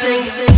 sing.